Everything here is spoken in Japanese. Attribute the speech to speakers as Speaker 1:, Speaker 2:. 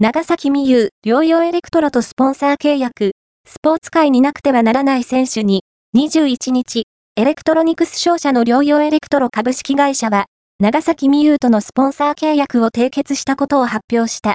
Speaker 1: 長﨑美柚、菱洋エレクトロとスポンサー契約、スポーツ界になくてはならない選手に、21日、エレクトロニクス商社の菱洋エレクトロ株式会社は、長﨑美柚とのスポンサー契約を締結したことを発表した。